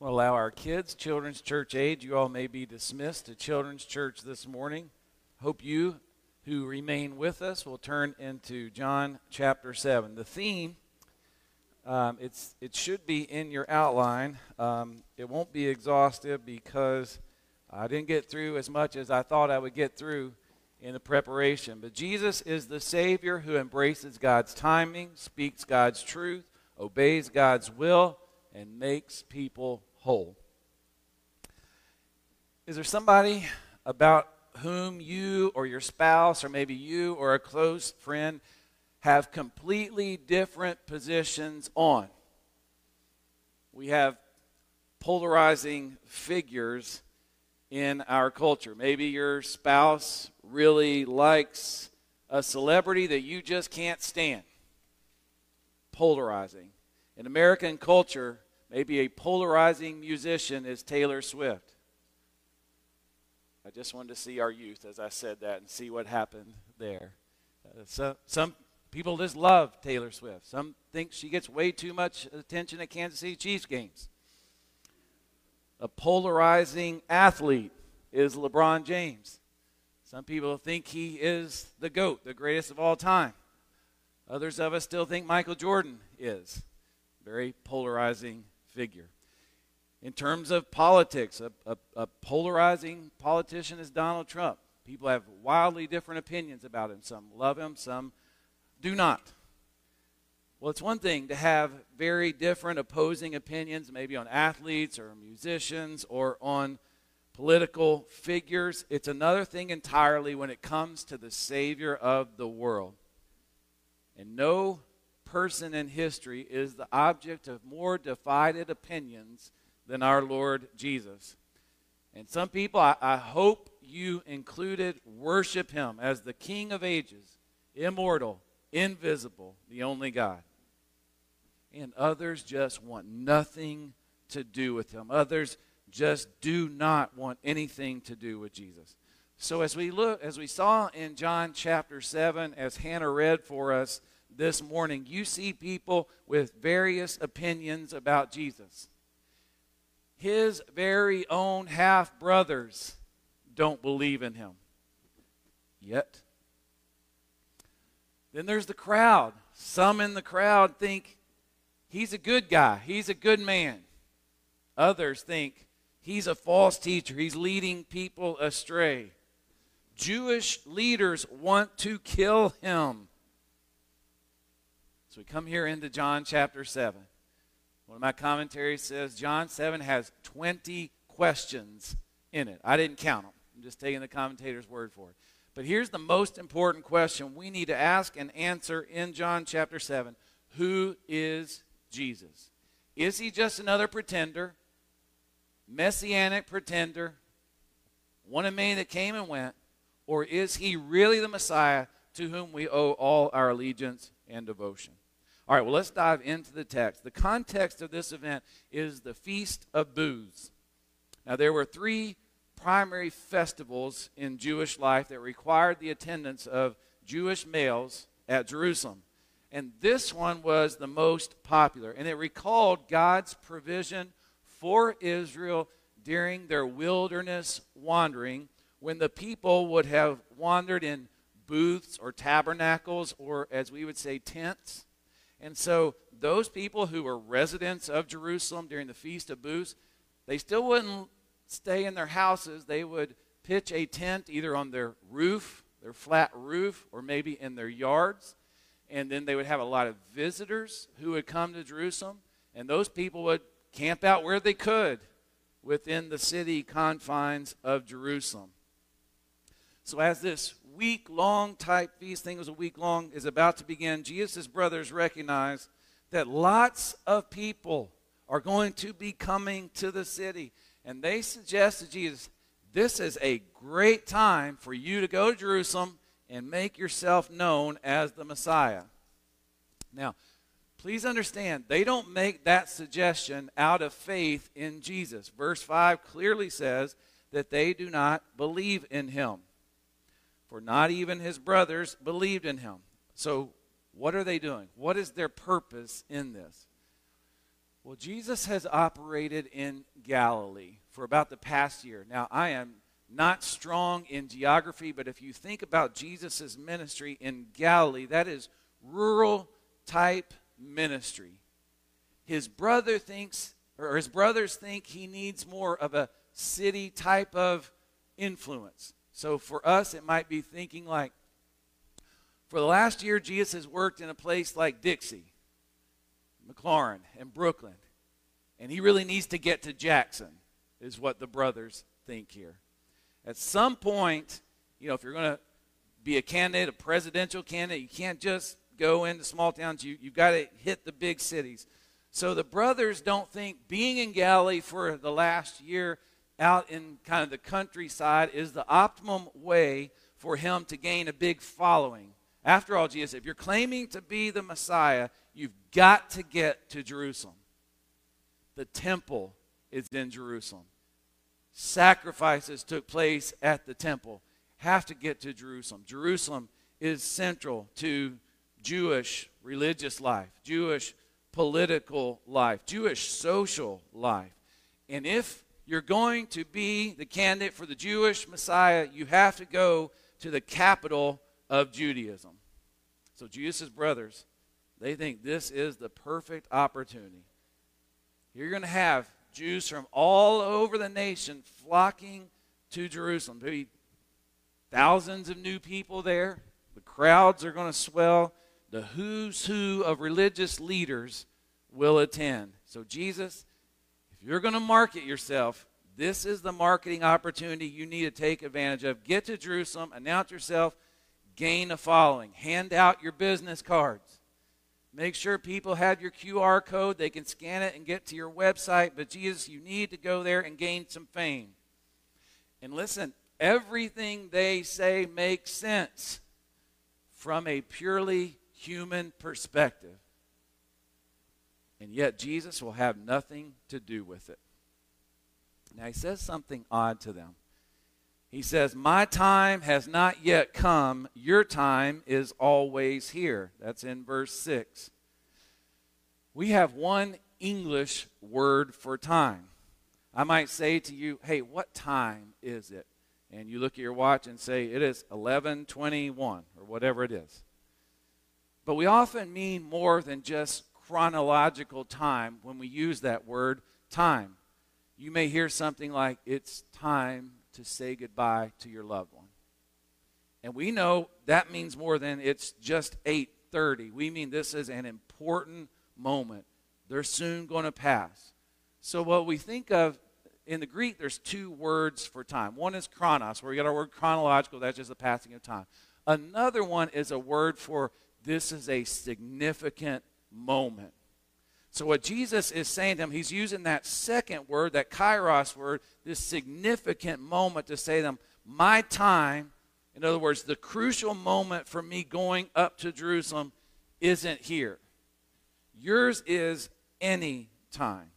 We'll allow our kids, children's church age, you all may be dismissed to children's church this morning. Hope you who remain with us will turn into John chapter 7. The theme, um, it's, it should be in your outline. Um, it won't be exhaustive because I didn't get through as much as I thought I would get through in the preparation. But Jesus is the Savior who embraces God's timing, speaks God's truth, obeys God's will, and makes people whole. Is there somebody about whom you or your spouse, or maybe you or a close friend, have completely different positions on? We have polarizing figures in our culture. Maybe your spouse really likes a celebrity that you just can't stand. Polarizing. In American culture, maybe a polarizing musician is Taylor Swift. I just wanted to see our youth as I said that and see what happened there. Uh, so, some people just love Taylor Swift. Some think she gets way too much attention at Kansas City Chiefs games. A polarizing athlete is LeBron James. Some people think he is the GOAT, the greatest of all time. Others of us still think Michael Jordan is. Very polarizing figure. In terms of politics, a, a, a, polarizing politician is Donald Trump. People have wildly different opinions about him. Some love him, some do not. Well, it's one thing to have very different opposing opinions, maybe on athletes or musicians or on political figures. It's another thing entirely when it comes to the Savior of the world. And no person in history is the object of more divided opinions than our Lord Jesus. And some people, I, I, hope you included, worship him as the King of ages, immortal, invisible, the only God. And others just want nothing to do with him. Others just do not want anything to do with Jesus. So as we look as we saw in John chapter 7 as Hannah read for us, this morning, you see people with various opinions about Jesus. His very own half brothers don't believe in him yet. Then there's the crowd. Some in the crowd think he's a good guy, he's a good man. Others think he's a false teacher, he's leading people astray. Jewish leaders want to kill him. So we come here into John chapter 7. One of my commentaries says John 7 has 20 questions in it. I didn't count them. I'm just taking the commentator's word for it. But here's the most important question we need to ask and answer in John chapter 7 Who is Jesus? Is he just another pretender, messianic pretender, one of many that came and went? Or is he really the Messiah to whom we owe all our allegiance and devotion? All right, well, let's dive into the text. The context of this event is the Feast of Booths. Now, there were three primary festivals in Jewish life that required the attendance of Jewish males at Jerusalem. And this one was the most popular. And it recalled God's provision for Israel during their wilderness wandering when the people would have wandered in booths or tabernacles, or as we would say, tents and so those people who were residents of Jerusalem during the Feast of Booths, they still wouldn't stay in their houses. They would pitch a tent either on their roof, their flat roof, or maybe in their yards. And then they would have a lot of visitors who would come to Jerusalem. And those people would camp out where they could within the city confines of Jerusalem. So, as this week long type feast, thing was a week long, is about to begin, Jesus' brothers recognize that lots of people are going to be coming to the city. And they suggest to Jesus, this is a great time for you to go to Jerusalem and make yourself known as the Messiah. Now, please understand, they don't make that suggestion out of faith in Jesus. Verse 5 clearly says that they do not believe in him for not even his brothers believed in him. So, what are they doing? What is their purpose in this? Well, Jesus has operated in Galilee for about the past year. Now, I am not strong in geography, but if you think about Jesus' ministry in Galilee, that is rural type ministry. His brother thinks, or his brothers think he needs more of a city type of influence. So for us, it might be thinking like, for the last year, Jesus has worked in a place like Dixie McLaurin, and Brooklyn. And he really needs to get to Jackson, is what the brothers think here. At some point, you know, if you're going to be a candidate, a presidential candidate, you can't just go into small towns. You, you've got to hit the big cities. So the brothers don't think being in Galilee for the last year out in kind of the countryside is the optimum way for him to gain a big following. After all, Jesus, if you're claiming to be the Messiah, You've got to get to Jerusalem. The temple is in Jerusalem. Sacrifices took place at the temple. Have to get to Jerusalem. Jerusalem is central to Jewish religious life, Jewish political life, Jewish social life. And if you're going to be the candidate for the Jewish Messiah, you have to go to the capital of Judaism. So Jesus' brothers they think this is the perfect opportunity. You're going to have Jews from all over the nation flocking to Jerusalem. Maybe thousands of new people there. The crowds are going to swell. The who's who of religious leaders will attend. So, Jesus, if you're going to market yourself, this is the marketing opportunity you need to take advantage of. Get to Jerusalem, announce yourself, gain a following, hand out your business cards. Make sure people have your QR code. They can scan it and get to your website. But Jesus, you need to go there and gain some fame. And listen, everything they say makes sense from a purely human perspective. And yet Jesus will have nothing to do with it. Now he says something odd to them. He says, My time has not yet come. Your time is always here. That's in verse 6. We have one English word for time. I might say to you, Hey, what time is it? And you look at your watch and say, It is 1121 or whatever it is. But we often mean more than just chronological time when we use that word time. You may hear something like, It's time to say goodbye to your loved one. And we know that means more than it's just 8:30. We mean this is an important moment. They're soon going to pass. So what we think of in the Greek there's two words for time. One is chronos, where we got our word chronological, that's just the passing of time. Another one is a word for this is a significant moment. So, what Jesus is saying to them, he's using that second word, that kairos word, this significant moment to say to them, My time, in other words, the crucial moment for me going up to Jerusalem isn't here. Yours is any time.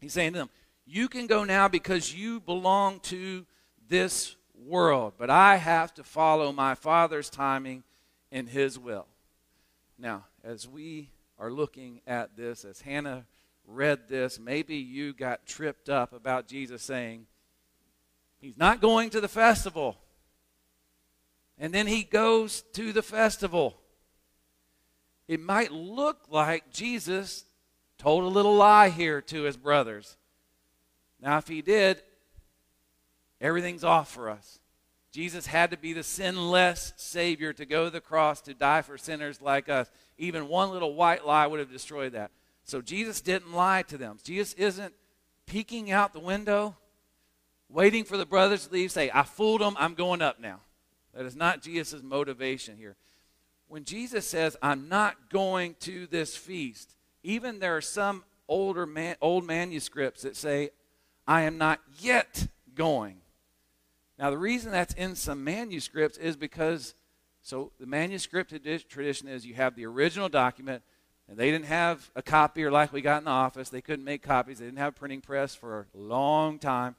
He's saying to them, You can go now because you belong to this world, but I have to follow my Father's timing and His will. Now, as we are looking at this, as Hannah read this, maybe you got tripped up about Jesus saying, He's not going to the festival. And then he goes to the festival. It might look like Jesus told a little lie here to his brothers. Now, if he did, everything's off for us. Jesus had to be the sinless Savior to go to the cross to die for sinners like us. Even one little white lie would have destroyed that. So Jesus didn't lie to them. Jesus isn't peeking out the window, waiting for the brothers to leave, say, I fooled them, I'm going up now. That is not Jesus' motivation here. When Jesus says, I'm not going to this feast, even there are some older man, old manuscripts that say, I am not yet going. Now, the reason that's in some manuscripts is because so the manuscript tradition is you have the original document, and they didn't have a copier like we got in the office. They couldn't make copies. They didn't have a printing press for a long time.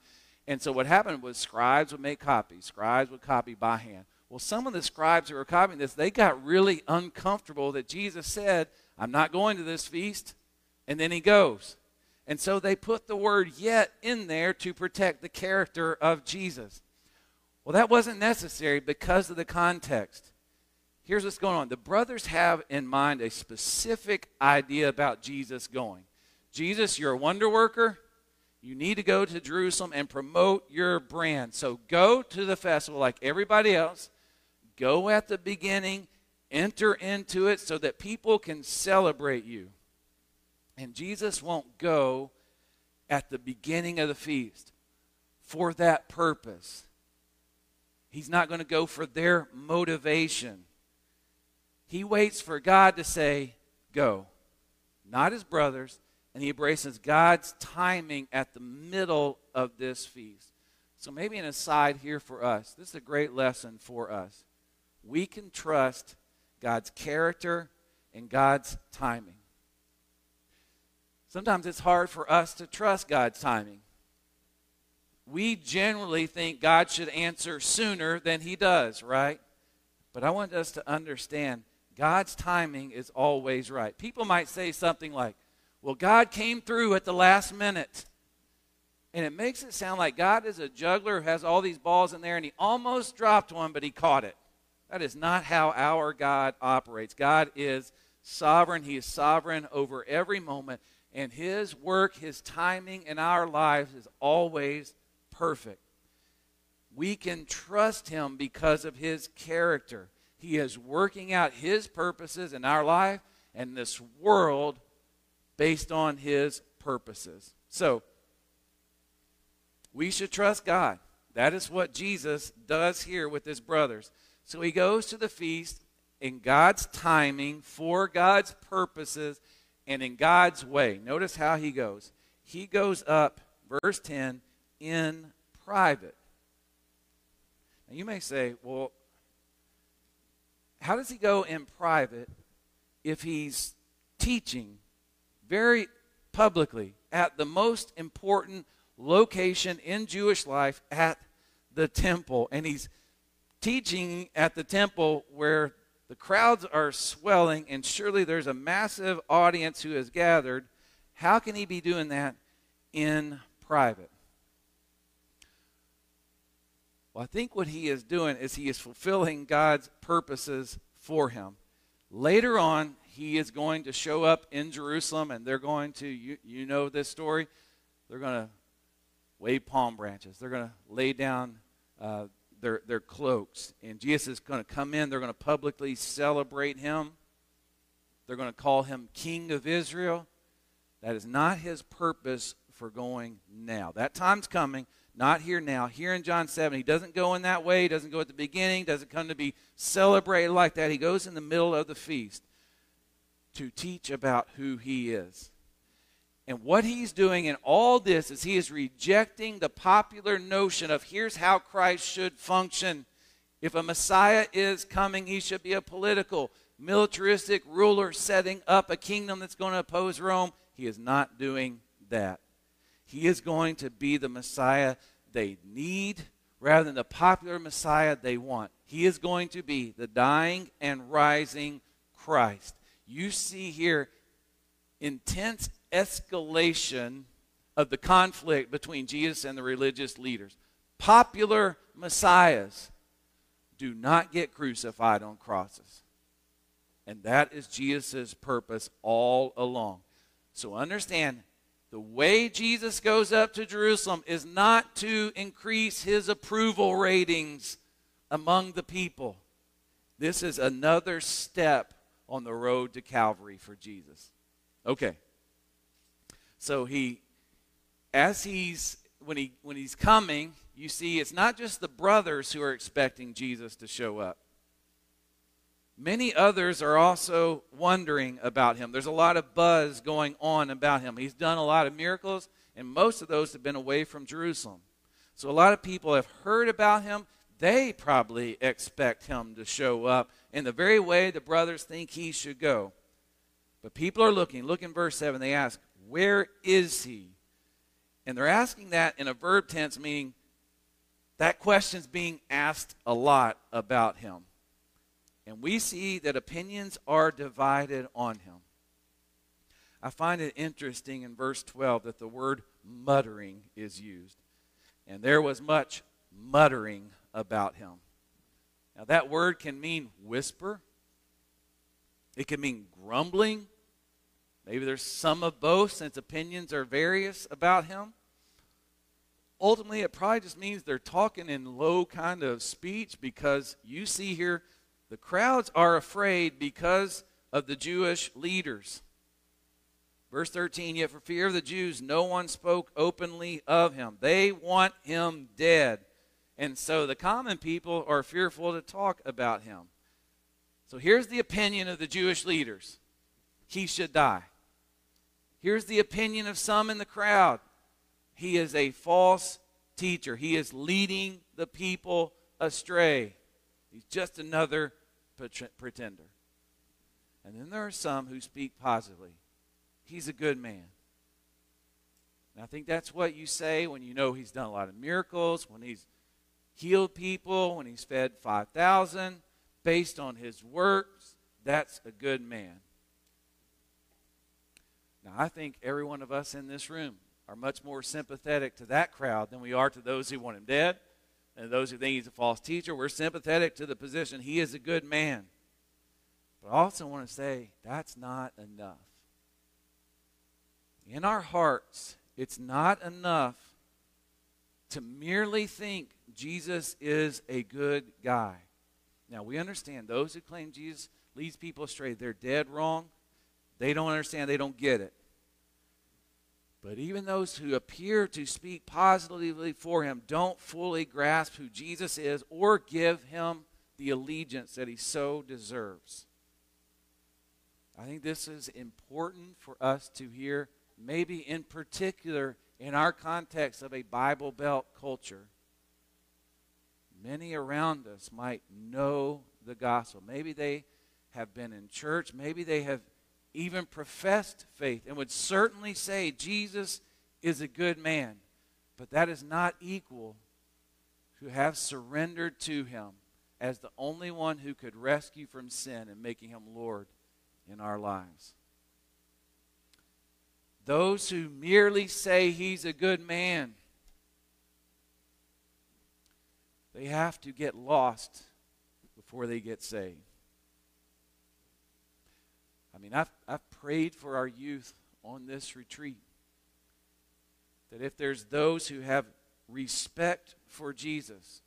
And so what happened was scribes would make copies. Scribes would copy by hand. Well, some of the scribes who were copying this, they got really uncomfortable that Jesus said, I'm not going to this feast. And then he goes. And so they put the word yet in there to protect the character of Jesus. Well, that wasn't necessary because of the context. Here's what's going on the brothers have in mind a specific idea about Jesus going. Jesus, you're a wonder worker. You need to go to Jerusalem and promote your brand. So go to the festival like everybody else. Go at the beginning, enter into it so that people can celebrate you. And Jesus won't go at the beginning of the feast for that purpose. He's not going to go for their motivation. He waits for God to say, Go. Not his brothers, and he embraces God's timing at the middle of this feast. So, maybe an aside here for us. This is a great lesson for us. We can trust God's character and God's timing. Sometimes it's hard for us to trust God's timing. We generally think God should answer sooner than he does, right? But I want us to understand God's timing is always right. People might say something like, well, God came through at the last minute. And it makes it sound like God is a juggler who has all these balls in there and he almost dropped one, but he caught it. That is not how our God operates. God is sovereign, He is sovereign over every moment, and His work, His timing in our lives is always perfect. We can trust Him because of His character. He is working out His purposes in our life and this world based on his purposes. So, we should trust God. That is what Jesus does here with his brothers. So he goes to the feast in God's timing, for God's purposes, and in God's way. Notice how he goes. He goes up, verse 10, in private. Now you may say, well, how does he go in private if he's teaching very publicly at the most important location in Jewish life at the temple. And he's teaching at the temple where the crowds are swelling, and surely there's a massive audience who has gathered. How can he be doing that in private? Well, I think what he is doing is he is fulfilling God's purposes for him. Later on, he is going to show up in Jerusalem and they're going to, you, you know this story, they're going to wave palm branches. They're going to lay down uh, their, their cloaks. And Jesus is going to come in. They're going to publicly celebrate him. They're going to call him King of Israel. That is not his purpose for going now. That time's coming, not here now. Here in John 7, he doesn't go in that way. He doesn't go at the beginning, doesn't come to be celebrated like that. He goes in the middle of the feast to teach about who he is. And what he's doing in all this is he is rejecting the popular notion of here's how Christ should function. If a Messiah is coming, he should be a political, militaristic ruler setting up a kingdom that's going to oppose Rome. He is not doing that. He is going to be the Messiah they need rather than the popular Messiah they want. He is going to be the dying and rising Christ you see here intense escalation of the conflict between Jesus and the religious leaders. Popular messiahs do not get crucified on crosses. And that is Jesus' purpose all along. So understand the way Jesus goes up to Jerusalem is not to increase his approval ratings among the people. This is another step on the road to Calvary for Jesus. Okay. So he as he's when he when he's coming, you see it's not just the brothers who are expecting Jesus to show up. Many others are also wondering about him. There's a lot of buzz going on about him. He's done a lot of miracles, and most of those have been away from Jerusalem. So a lot of people have heard about him. They probably expect him to show up in the very way the brothers think he should go. But people are looking. Look in verse 7. They ask, Where is he? And they're asking that in a verb tense, meaning that question's being asked a lot about him. And we see that opinions are divided on him. I find it interesting in verse 12 that the word muttering is used. And there was much muttering about him. Now, that word can mean whisper, it can mean grumbling. Maybe there's some of both since opinions are various about him. Ultimately, it probably just means they're talking in low kind of speech because you see here the crowds are afraid because of the Jewish leaders. Verse 13, yet for fear of the Jews, no one spoke openly of him. They want him dead. And so the common people are fearful to talk about him. So here's the opinion of the Jewish leaders he should die. Here's the opinion of some in the crowd he is a false teacher, he is leading the people astray. He's just another pretender. And then there are some who speak positively. He's a good man. And I think that's what you say when you know he's done a lot of miracles, when he's healed people, when he's fed 5,000 based on his works. That's a good man. Now, I think every one of us in this room are much more sympathetic to that crowd than we are to those who want him dead and those who think he's a false teacher. We're sympathetic to the position. He is a good man. But I also want to say that's not enough. In our hearts, it's not enough to merely think Jesus is a good guy. Now, we understand those who claim Jesus leads people astray, they're dead wrong. They don't understand, they don't get it. But even those who appear to speak positively for him don't fully grasp who Jesus is or give him the allegiance that he so deserves. I think this is important for us to hear, maybe in particular in our context of a Bible Belt culture. Many around us might know the gospel. Maybe they have been in church, maybe they have even professed faith and would certainly say Jesus is a good man, but that is not equal to have surrendered to him as the only one who could rescue from sin and making him Lord in our lives. Those who merely say he's a good man, they have to get lost before they get saved. I mean, I've, I've prayed for our youth on this retreat that if there's those who have respect for Jesus,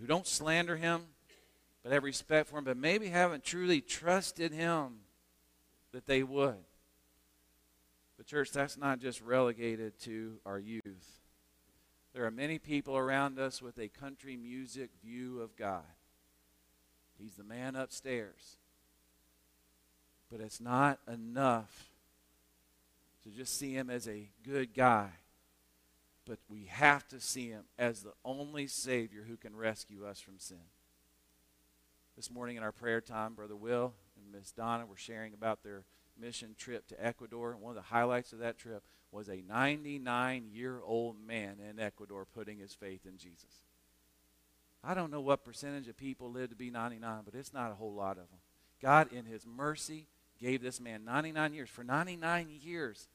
who don't slander him, but have respect for him, but maybe haven't truly trusted him, that they would. But, church, that's not just relegated to our youth. There are many people around us with a country music view of God. He's the man upstairs. But it's not enough to just see him as a good guy. But we have to see him as the only Savior who can rescue us from sin. This morning in our prayer time, Brother Will and Miss Donna were sharing about their mission trip to Ecuador. One of the highlights of that trip was a 99 year old man in Ecuador putting his faith in Jesus. I don't know what percentage of people live to be 99, but it's not a whole lot of them. God, in His mercy, gave this man 99 years. For 99 years,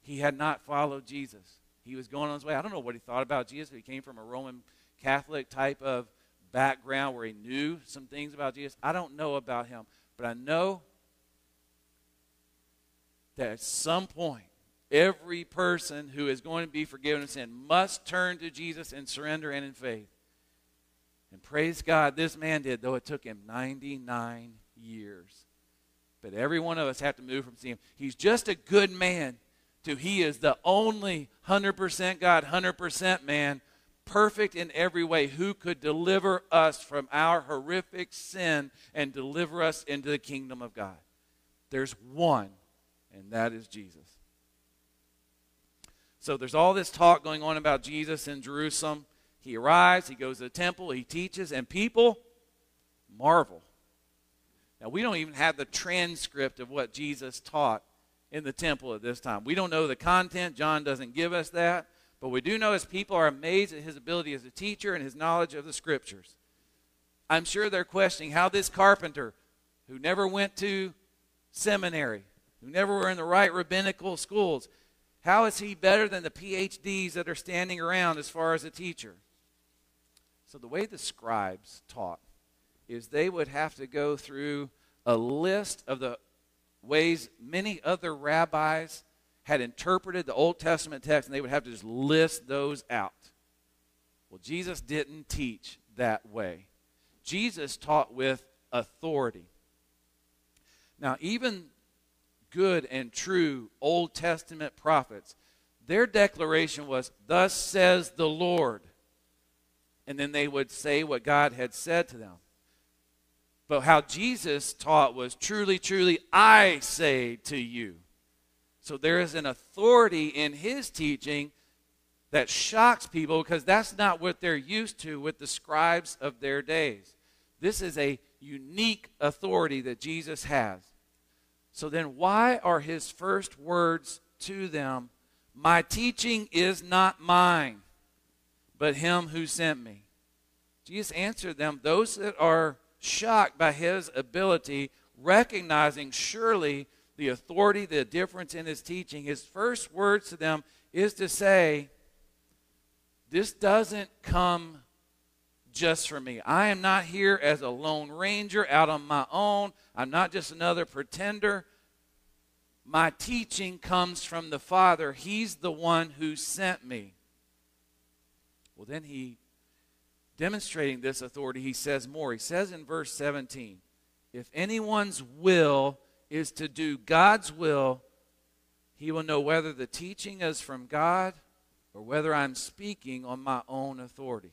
he had not followed Jesus. He was going on his way. I don't know what he thought about Jesus. He came from a Roman Catholic type of background where he knew some things about Jesus. I don't know about him, but I know that at some point, every person who is going to be forgiven of sin must turn to Jesus and surrender and in faith. And praise God, this man did, though it took him 99 years. But every one of us have to move from seeing he's just a good man to he is the only 100% God, 100% man, perfect in every way, who could deliver us from our horrific sin and deliver us into the kingdom of God. There's one, and that is Jesus. So there's all this talk going on about Jesus in Jerusalem. He arrives, he goes to the temple, he teaches, and people marvel. Now, we don't even have the transcript of what Jesus taught in the temple at this time. We don't know the content. John doesn't give us that. But we do know his people are amazed at his ability as a teacher and his knowledge of the scriptures. I'm sure they're questioning how this carpenter, who never went to seminary, who never were in the right rabbinical schools. How is he better than the PhDs that are standing around as far as a teacher? So, the way the scribes taught is they would have to go through a list of the ways many other rabbis had interpreted the Old Testament text, and they would have to just list those out. Well, Jesus didn't teach that way. Jesus taught with authority. Now, even good and true Old Testament prophets, their declaration was, Thus says the Lord. And then they would say what God had said to them. But how Jesus taught was, Truly, truly, I say to you. So there is an authority in his teaching that shocks people because that's not what they're used to with the scribes of their days. This is a unique authority that Jesus has. So then, why are his first words to them, My teaching is not mine, but him who sent me? Jesus answered them, Those that are shocked by his ability, recognizing surely the authority, the difference in his teaching, his first words to them is to say, This doesn't come just for me. I am not here as a lone ranger out on my own. I'm not just another pretender. My teaching comes from the Father. He's the one who sent me. Well, then he, demonstrating this authority, he says more. He says in verse 17, If anyone's will is to do God's will, he will know whether the teaching is from God or whether I'm speaking on my own authority.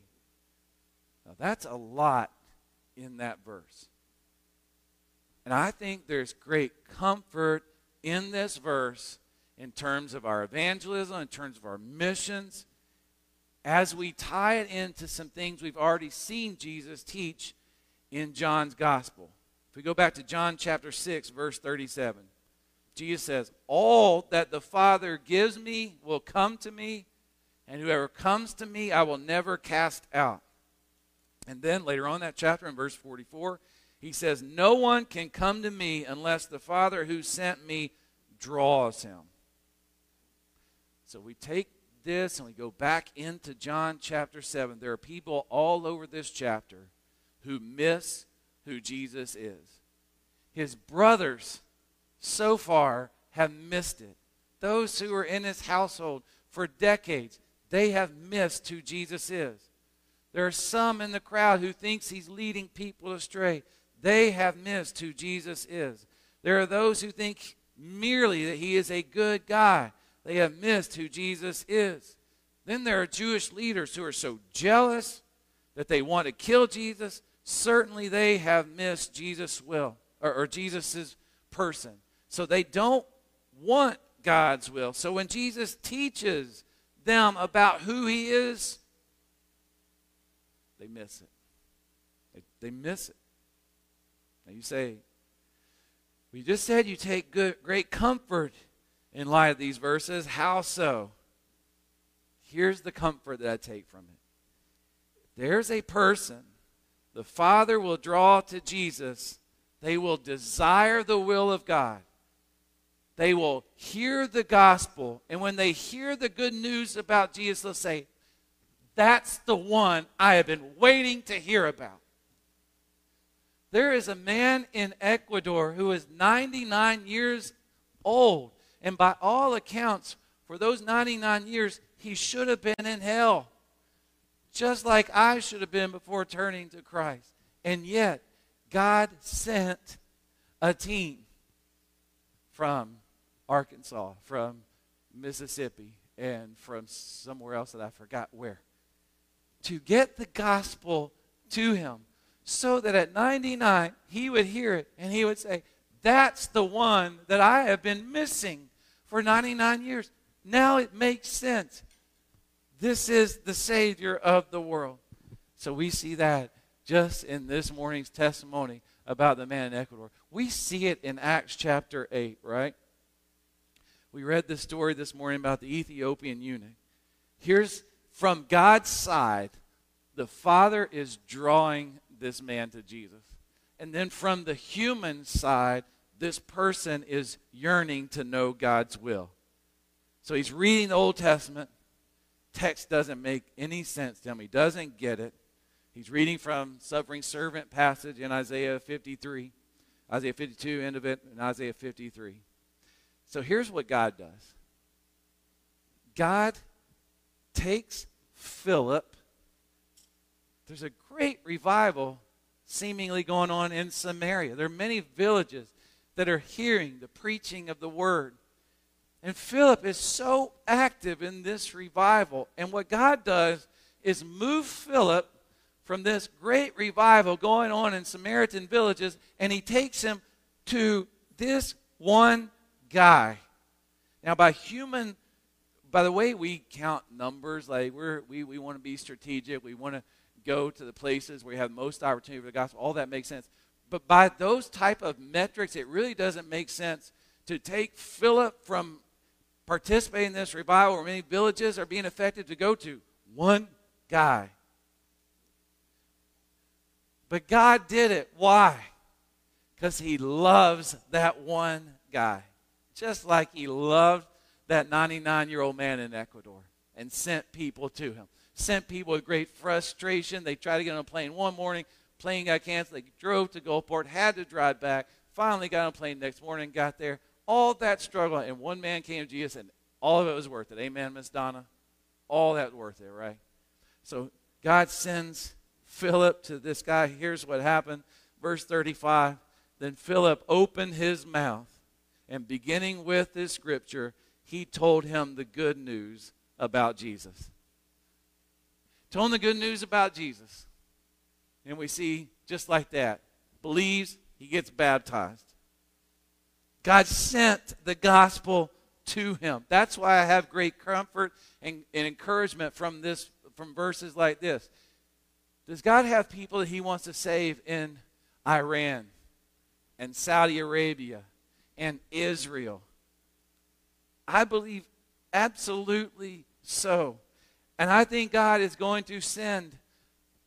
Now, that's a lot in that verse. And I think there's great comfort in this verse in terms of our evangelism, in terms of our missions, as we tie it into some things we've already seen Jesus teach in John's gospel. If we go back to John chapter 6, verse 37, Jesus says, All that the Father gives me will come to me, and whoever comes to me I will never cast out. And then later on that chapter, in verse 44, he says, No one can come to me unless the Father who sent me draws him. So we take this and we go back into John chapter 7. There are people all over this chapter who miss who Jesus is. His brothers, so far, have missed it. Those who were in his household for decades, they have missed who Jesus is. There are some in the crowd who thinks he's leading people astray. They have missed who Jesus is. There are those who think merely that he is a good guy. They have missed who Jesus is. Then there are Jewish leaders who are so jealous that they want to kill Jesus certainly they have missed Jesus' will or, or Jesus' person. So they don't want God's will. So when Jesus teaches them about who he is, they miss it. They, they miss it. Now you say, we just said you take good, great comfort in light of these verses. How so? Here's the comfort that I take from it. There's a person the Father will draw to Jesus. They will desire the will of God. They will hear the gospel. And when they hear the good news about Jesus, they'll say, That's the one I have been waiting to hear about. There is a man in Ecuador who is 99 years old. And by all accounts, for those 99 years, he should have been in hell just like I should have been before turning to Christ. And yet, God sent a team from Arkansas, from Mississippi, and from somewhere else that I forgot where to get the gospel to him so that at 99 he would hear it and he would say, That's the one that I have been missing for 99 years. Now it makes sense. This is the Savior of the world. So we see that just in this morning's testimony about the man in Ecuador. We see it in Acts chapter 8, right? We read the story this morning about the Ethiopian eunuch. Here's from God's side, the Father is drawing this man to Jesus. And then from the human side, this person is yearning to know God's will. So he's reading the Old Testament. Text doesn't make any sense to him. He doesn't get it. He's reading from suffering servant passage in Isaiah 53, Isaiah 52, end of it, and Isaiah 53. So here's what God does God takes Philip. There's a great revival seemingly going on in Samaria. There are many villages that are hearing the preaching of the word. And Philip is so active in this revival. And what God does is move Philip from this great revival going on in Samaritan villages, and he takes him to this one guy. Now, by human, by the way we count numbers, like we're, we, we want to be strategic, we want to go to the places where we have most opportunity for the gospel, all that makes sense. But by those type of metrics, it really doesn't make sense to take Philip from participating in this revival where many villages are being affected to go to one guy. But God did it. Why? Because He loves that one guy. Just like He loved that 99 year old man in Ecuador and sent people to him. Sent people with great frustration. They tried to get on a plane one morning. Plane got canceled. They drove to Gulfport, had to drive back. Finally got on a plane next morning, got there. All that struggle, and one man came to Jesus, and all of it was worth it. Amen, Miss Donna? All that worth it, right? So God sends Philip to this guy. Here's what happened. Verse 35 Then Philip opened his mouth, and beginning with this scripture, he told him the good news about Jesus. Told him the good news about Jesus. And we see just like that believes, he gets baptized. God sent the gospel to him. That's why I have great comfort and, and encouragement from this from verses like this. Does God have people that He wants to save in Iran and Saudi Arabia and Israel? I believe absolutely so. And I think God is going to send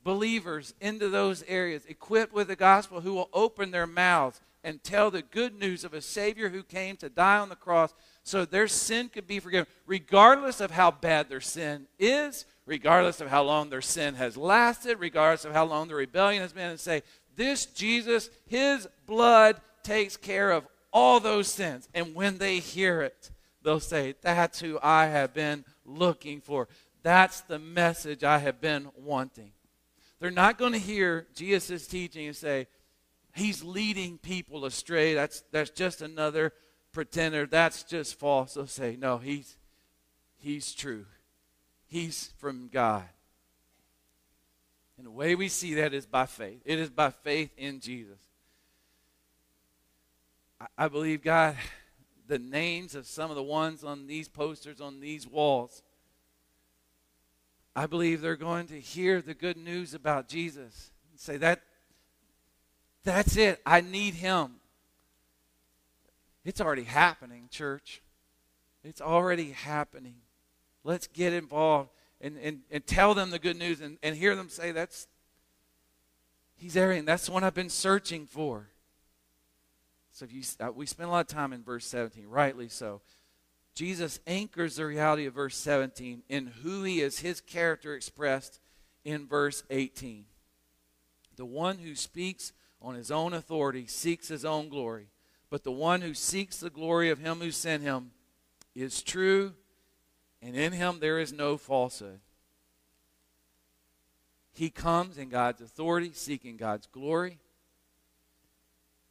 believers into those areas equipped with the gospel who will open their mouths and tell the good news of a Savior who came to die on the cross so their sin could be forgiven, regardless of how bad their sin is, regardless of how long their sin has lasted, regardless of how long the rebellion has been, and say, This Jesus, His blood takes care of all those sins. And when they hear it, they'll say, That's who I have been looking for. That's the message I have been wanting. They're not going to hear Jesus' teaching and say, He's leading people astray. That's, that's just another pretender. That's just false. They'll say, No, He's, he's true. He's from God. And the way we see that is by faith. It is by faith in Jesus. I, I believe God, the names of some of the ones on these posters, on these walls, I believe they're going to hear the good news about Jesus and say, that, That's it. I need him. It's already happening, church. It's already happening. Let's get involved and, and, and tell them the good news and, and hear them say, That's He's everything. That's the one I've been searching for. So if you, uh, we spend a lot of time in verse 17, rightly so. Jesus anchors the reality of verse 17 in who he is, his character expressed in verse 18. The one who speaks on his own authority seeks his own glory, but the one who seeks the glory of him who sent him is true, and in him there is no falsehood. He comes in God's authority, seeking God's glory.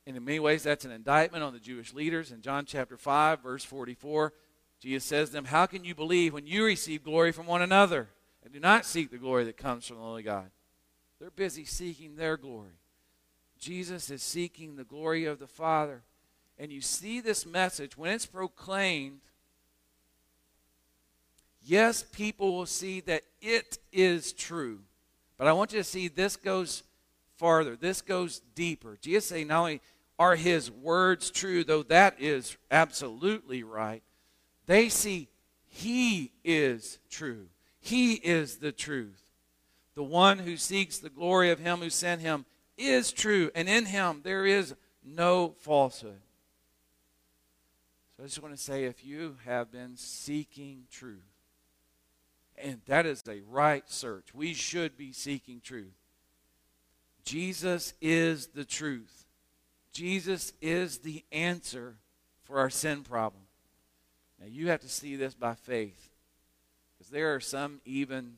And in many ways, that's an indictment on the Jewish leaders. In John chapter 5, verse 44, Jesus says to them, How can you believe when you receive glory from one another and do not seek the glory that comes from the only God? They're busy seeking their glory. Jesus is seeking the glory of the Father. And you see this message when it's proclaimed Yes, people will see that it is true. But I want you to see this goes farther. This goes deeper. Jesus saying not only are his words true, though that is absolutely right, they see he is true. He is the truth. The one who seeks the glory of him who sent him is true, and in him there is no falsehood. So I just want to say if you have been seeking truth, and that is a right search, we should be seeking truth. Jesus is the truth. Jesus is the answer for our sin problem. You have to see this by faith. Because there are some even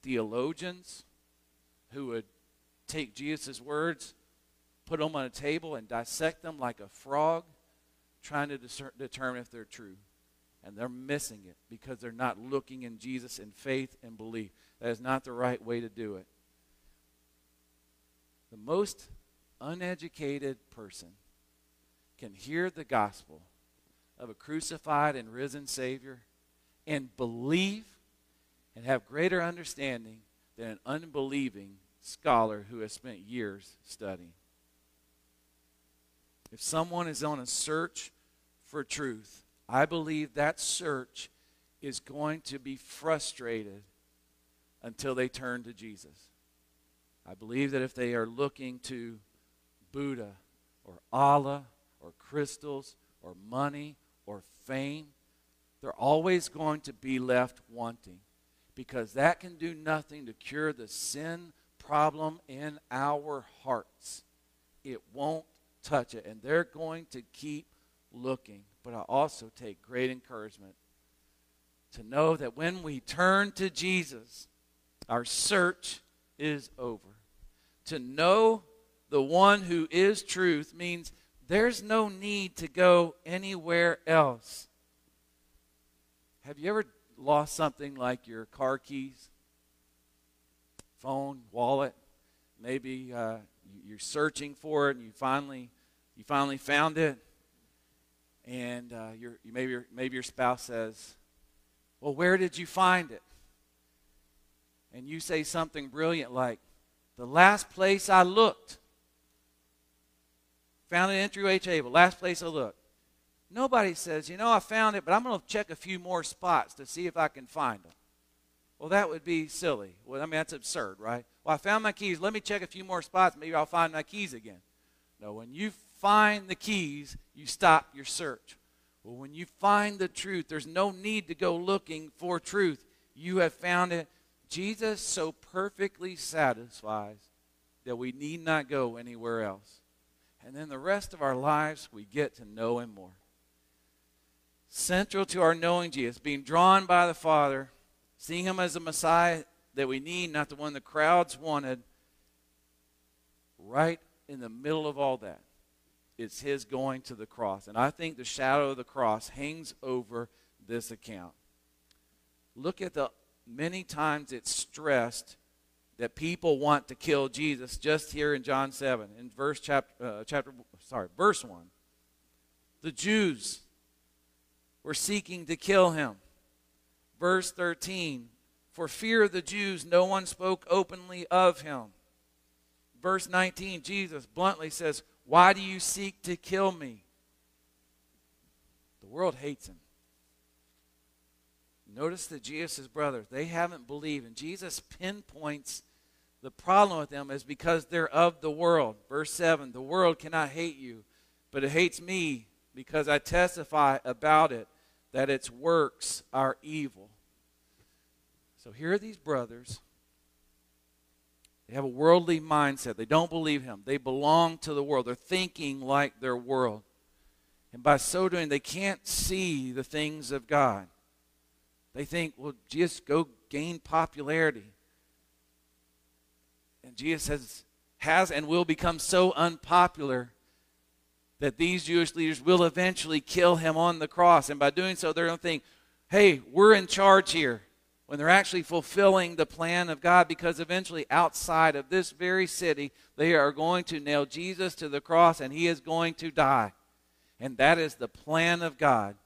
theologians who would take Jesus' words, put them on a table, and dissect them like a frog, trying to discern, determine if they're true. And they're missing it because they're not looking in Jesus in faith and belief. That is not the right way to do it. The most uneducated person can hear the gospel of a crucified and risen Savior and believe and have greater understanding than an unbelieving scholar who has spent years studying. If someone is on a search for truth, I believe that search is going to be frustrated until they turn to Jesus. I believe that if they are looking to Buddha or Allah or crystals or money or fame, they're always going to be left wanting because that can do nothing to cure the sin problem in our hearts. It won't touch it. And they're going to keep looking. But I also take great encouragement to know that when we turn to Jesus, our search is over. To know the one who is truth means there's no need to go anywhere else. Have you ever lost something like your car keys, phone, wallet? Maybe uh, you're searching for it and you finally you finally found it, and uh, you maybe maybe your spouse says, "Well, where did you find it?" And you say something brilliant like, "The last place I looked." Found it in table. Last place I looked. Nobody says, you know, I found it, but I'm going to check a few more spots to see if I can find them. Well, that would be silly. Well, I mean, that's absurd, right? Well, I found my keys. Let me check a few more spots. Maybe I'll find my keys again. No, when you find the keys, you stop your search. Well, when you find the truth, there's no need to go looking for truth. You have found it. Jesus so perfectly satisfies that we need not go anywhere else. And then the rest of our lives, we get to know Him more. Central to our knowing Jesus, being drawn by the Father, seeing Him as the Messiah that we need, not the one the crowds wanted, right in the middle of all that, it's His going to the cross. And I think the shadow of the cross hangs over this account. Look at the many times it's stressed that people want to kill Jesus just here in John 7 in verse chapter uh, chapter sorry verse 1 the Jews were seeking to kill him. Verse 13 for fear of the Jews no one spoke openly of him. Verse 19 Jesus bluntly says why do you seek to kill me? The world hates him Notice that Jesus' brothers, they haven't believed. And Jesus pinpoints the problem with them is because they're of the world. Verse 7 The world cannot hate you, but it hates me because I testify about it that its works are evil. So here are these brothers. They have a worldly mindset. They don't believe him. They belong to the world. They're thinking like their world. And by so doing, they can't see the things of God. They think, well, just go gain popularity. And Jesus has, has and will become so unpopular that these Jewish leaders will eventually kill him on the cross. And by doing so, they're going to think, hey, we're in charge here. When they're actually fulfilling the plan of God, because eventually, outside of this very city, they are going to nail Jesus to the cross and he is going to die. And that is the plan of God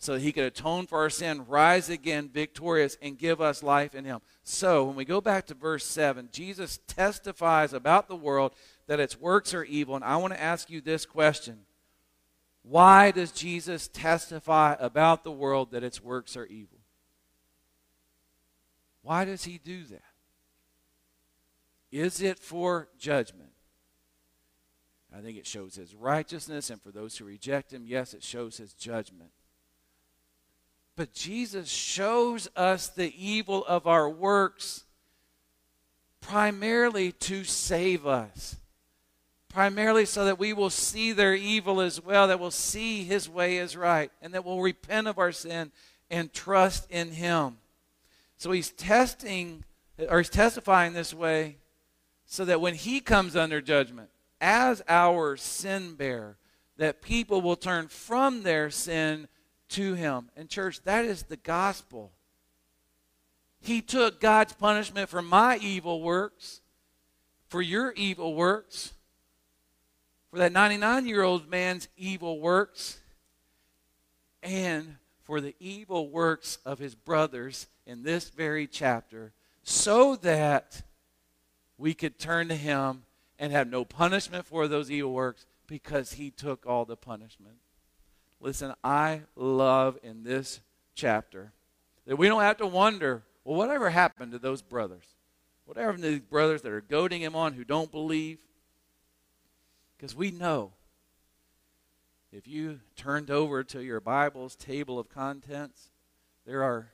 so he could atone for our sin, rise again victorious, and give us life in him. So, when we go back to verse 7, Jesus testifies about the world that its works are evil. And I want to ask you this question Why does Jesus testify about the world that its works are evil? Why does he do that? Is it for judgment? I think it shows his righteousness, and for those who reject him, yes, it shows his judgment. But Jesus shows us the evil of our works primarily to save us. Primarily so that we will see their evil as well, that we'll see his way is right, and that we'll repent of our sin and trust in him. So he's testing or he's testifying this way so that when he comes under judgment as our sin bearer, that people will turn from their sin to him. And, church, that is the gospel. He took God's punishment for my evil works, for your evil works, for that 99 year old man's evil works, and for the evil works of his brothers in this very chapter, so that we could turn to him and have no punishment for those evil works because he took all the punishment. Listen, I love in this chapter that we don't have to wonder, well, whatever happened to those brothers? Whatever to these brothers that are goading him on who don't believe? Because we know if you turned over to your Bible's table of contents, there are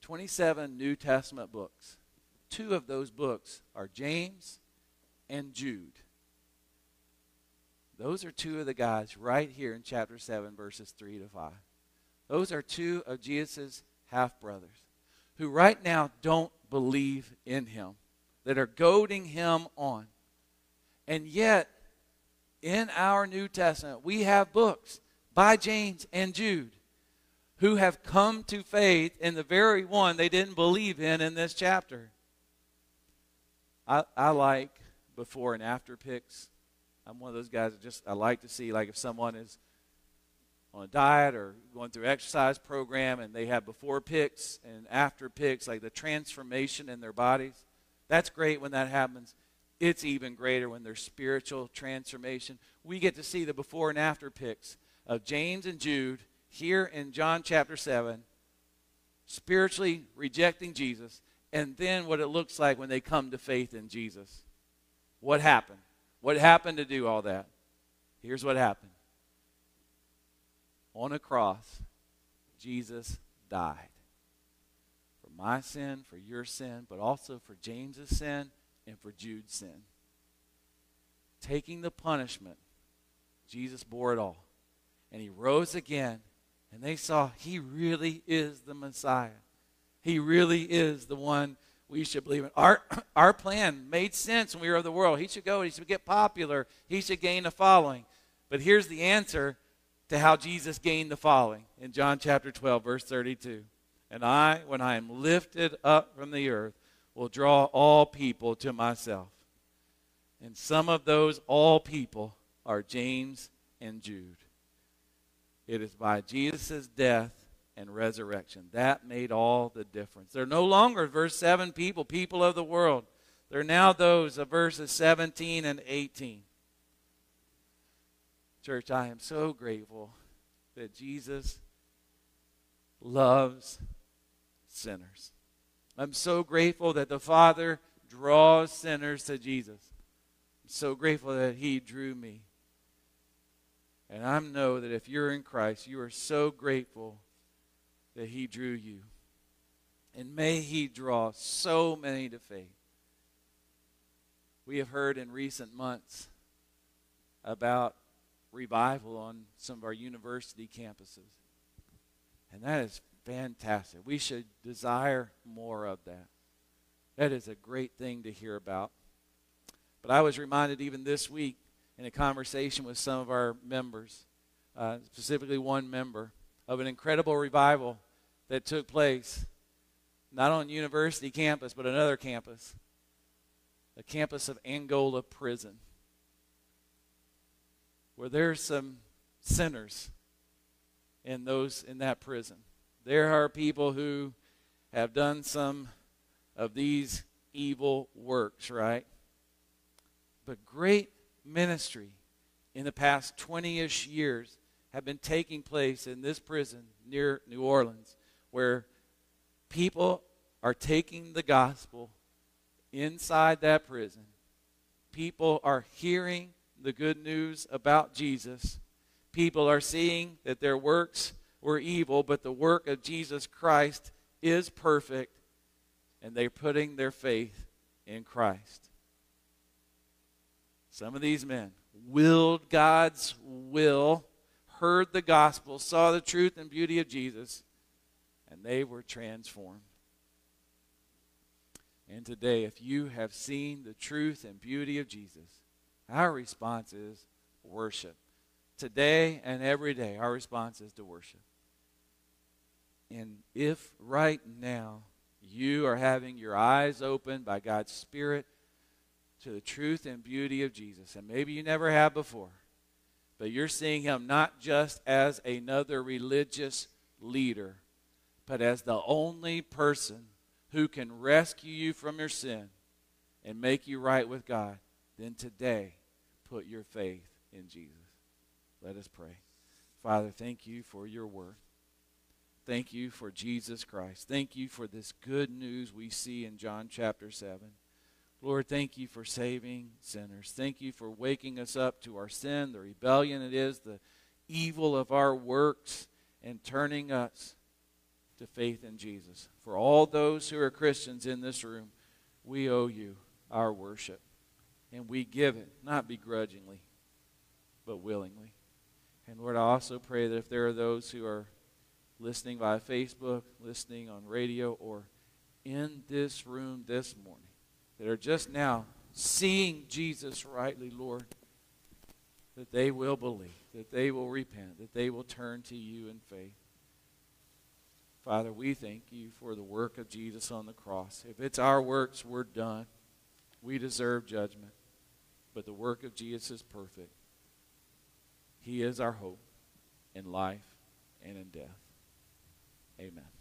27 New Testament books two of those books are James and Jude. Those are two of the guys right here in chapter 7, verses 3 to 5. Those are two of Jesus' half brothers who right now don't believe in him, that are goading him on. And yet, in our New Testament, we have books by James and Jude who have come to faith in the very one they didn't believe in in this chapter. I, I like before and after pics. I'm one of those guys that just I like to see like if someone is on a diet or going through exercise program and they have before pics and after pics like the transformation in their bodies. That's great when that happens. It's even greater when there's spiritual transformation. We get to see the before and after pics of James and Jude here in John chapter 7 spiritually rejecting Jesus and then what it looks like when they come to faith in Jesus. What happened? What happened to do all that? Here's what happened. On a cross, Jesus died. For my sin, for your sin, but also for James's sin and for Jude's sin. Taking the punishment, Jesus bore it all. And he rose again, and they saw he really is the Messiah. He really is the one we should believe in. Our, our plan made sense when we were of the world. He should go, he should get popular, he should gain a following. But here's the answer to how Jesus gained the following in John chapter 12, verse 32. And I, when I am lifted up from the earth, will draw all people to myself. And some of those all people are James and Jude. It is by Jesus' death and resurrection. That made all the difference. They're no longer, verse 7, people, people of the world. They're now those of verses 17 and 18. Church, I am so grateful that Jesus loves sinners. I'm so grateful that the Father draws sinners to Jesus. I'm so grateful that He drew me. And I know that if you're in Christ, you are so grateful that He drew you. And may He draw so many to faith. We have heard in recent months about revival on some of our university campuses. And that is fantastic. We should desire more of that. That is a great thing to hear about. But I was reminded even this week in a conversation with some of our members, uh, specifically one member, of an incredible revival that took place not on university campus, but another campus, the campus of Angola Prison, where there's some sinners in those in that prison. There are people who have done some of these evil works, right? But great ministry in the past 20 ish years have been taking place in this prison near New Orleans where people are taking the gospel inside that prison. People are hearing the good news about Jesus. People are seeing that their works were evil, but the work of Jesus Christ is perfect, and they're putting their faith in Christ. Some of these men willed God's will, heard the gospel, saw the truth and beauty of Jesus, and they were transformed. And today, if you have seen the truth and beauty of Jesus, our response is worship. Today and every day, our response is to worship. And if right now you are having your eyes opened by God's Spirit to the truth and beauty of Jesus, and maybe you never have before, but you're seeing him not just as another religious leader, but as the only person who can rescue you from your sin and make you right with God, then today put your faith in Jesus. Let us pray. Father, thank you for your word. Thank you for Jesus Christ. Thank you for this good news we see in John chapter 7. Lord, thank you for saving sinners. Thank you for waking us up to our sin, the rebellion it is, the evil of our works, and turning us to faith in Jesus. For all those who are Christians in this room, we owe you our worship. And we give it, not begrudgingly, but willingly. And Lord, I also pray that if there are those who are listening via Facebook, listening on radio, or in this room this morning, that are just now seeing Jesus rightly, Lord, that they will believe, that they will repent, that they will turn to you in faith. Father, we thank you for the work of Jesus on the cross. If it's our works, we're done. We deserve judgment. But the work of Jesus is perfect. He is our hope in life and in death. Amen.